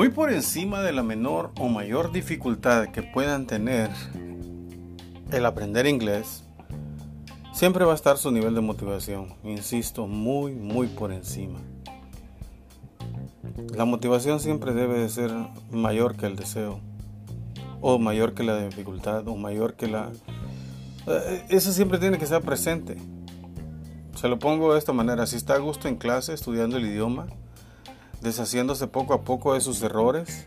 Muy por encima de la menor o mayor dificultad que puedan tener el aprender inglés, siempre va a estar su nivel de motivación. Insisto, muy, muy por encima. La motivación siempre debe de ser mayor que el deseo, o mayor que la dificultad, o mayor que la... Eh, eso siempre tiene que estar presente. Se lo pongo de esta manera, si está a gusto en clase estudiando el idioma, deshaciéndose poco a poco de sus errores,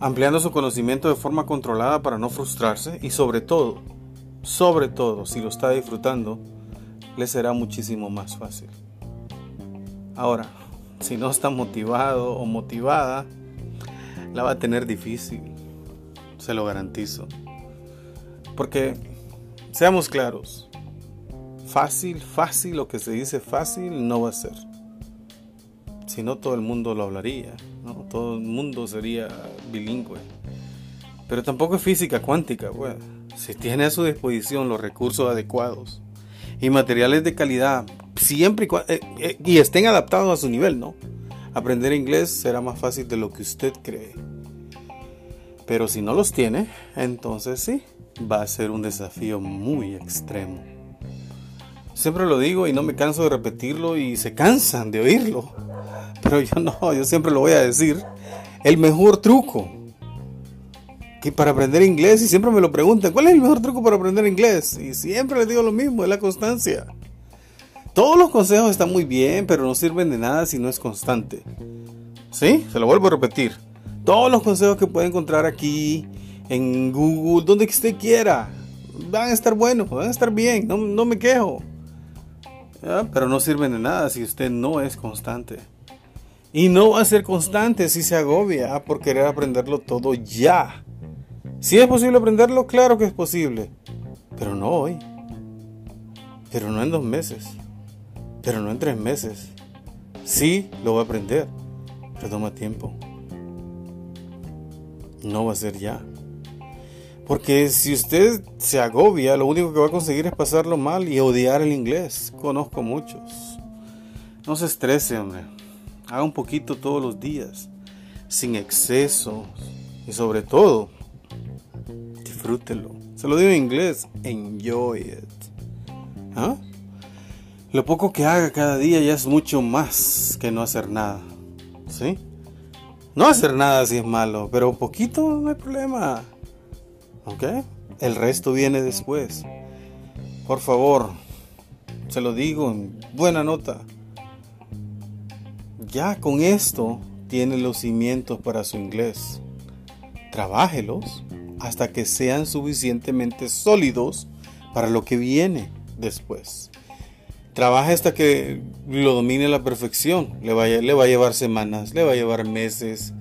ampliando su conocimiento de forma controlada para no frustrarse y sobre todo, sobre todo, si lo está disfrutando, le será muchísimo más fácil. Ahora, si no está motivado o motivada, la va a tener difícil, se lo garantizo. Porque, seamos claros, fácil, fácil, lo que se dice fácil no va a ser. Si no, todo el mundo lo hablaría, todo el mundo sería bilingüe. Pero tampoco es física cuántica, pues. Si tiene a su disposición los recursos adecuados y materiales de calidad, siempre y, eh, eh, y estén adaptados a su nivel, ¿no? Aprender inglés será más fácil de lo que usted cree. Pero si no los tiene, entonces sí, va a ser un desafío muy extremo. Siempre lo digo y no me canso de repetirlo y se cansan de oírlo. Pero yo no, yo siempre lo voy a decir. El mejor truco que para aprender inglés, y siempre me lo preguntan, ¿cuál es el mejor truco para aprender inglés? Y siempre les digo lo mismo, es la constancia. Todos los consejos están muy bien, pero no sirven de nada si no es constante. ¿Sí? Se lo vuelvo a repetir. Todos los consejos que puede encontrar aquí, en Google, donde usted quiera, van a estar buenos, van a estar bien, no, no me quejo. Pero no sirven de nada si usted no es constante. Y no va a ser constante si se agobia por querer aprenderlo todo ya. Si es posible aprenderlo, claro que es posible. Pero no hoy. Pero no en dos meses. Pero no en tres meses. Sí, lo va a aprender. Pero toma tiempo. No va a ser ya. Porque si usted se agobia, lo único que va a conseguir es pasarlo mal y odiar el inglés. Conozco muchos. No se estrese, hombre. Haga un poquito todos los días, sin exceso y sobre todo, disfrútelo. Se lo digo en inglés, enjoy it. ¿Ah? Lo poco que haga cada día ya es mucho más que no hacer nada. ¿Sí? No hacer nada si es malo, pero un poquito no hay problema. ¿Ok? El resto viene después. Por favor, se lo digo en buena nota ya con esto tiene los cimientos para su inglés. Trabájelos hasta que sean suficientemente sólidos para lo que viene después. Trabaje hasta que lo domine a la perfección. Le, le va a llevar semanas, le va a llevar meses,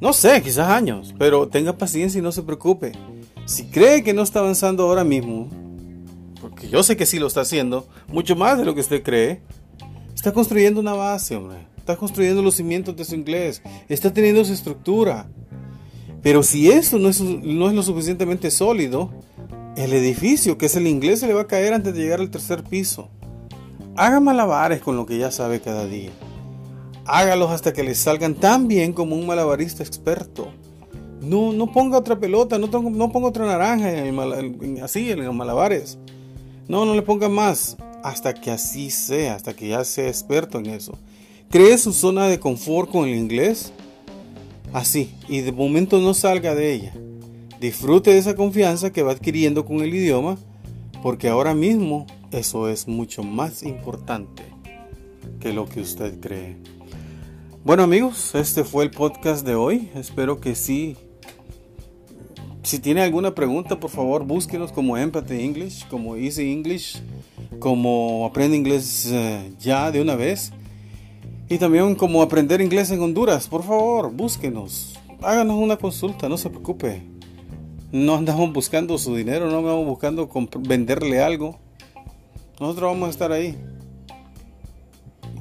no sé, quizás años, pero tenga paciencia y no se preocupe. Si cree que no está avanzando ahora mismo, porque yo sé que sí lo está haciendo, mucho más de lo que usted cree, está construyendo una base, hombre está construyendo los cimientos de su inglés, está teniendo su estructura. Pero si eso no es, no es lo suficientemente sólido, el edificio, que es el inglés, se le va a caer antes de llegar al tercer piso. Haga malabares con lo que ya sabe cada día. Hágalos hasta que le salgan tan bien como un malabarista experto. No, no ponga otra pelota, no, no ponga otra naranja así en los malabares. No, no le ponga más. Hasta que así sea, hasta que ya sea experto en eso. Cree su zona de confort con el inglés así y de momento no salga de ella. Disfrute de esa confianza que va adquiriendo con el idioma porque ahora mismo eso es mucho más importante que lo que usted cree. Bueno amigos, este fue el podcast de hoy. Espero que sí. Si tiene alguna pregunta, por favor, búsquenos como Empathy English, como Easy English, como Aprende Inglés eh, ya de una vez. Y también como aprender inglés en Honduras, por favor, búsquenos. Háganos una consulta, no se preocupe. No andamos buscando su dinero, no andamos buscando venderle algo. Nosotros vamos a estar ahí.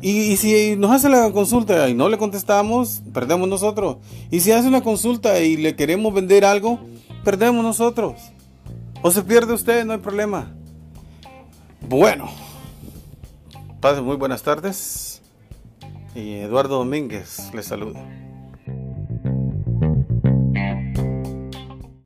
Y, si nos hace la consulta y no le contestamos, perdemos nosotros. Y si hace una consulta y le queremos vender algo, perdemos nosotros. O se pierde usted, no hay problema. Bueno, pasen muy buenas tardes y Eduardo Domínguez les saluda.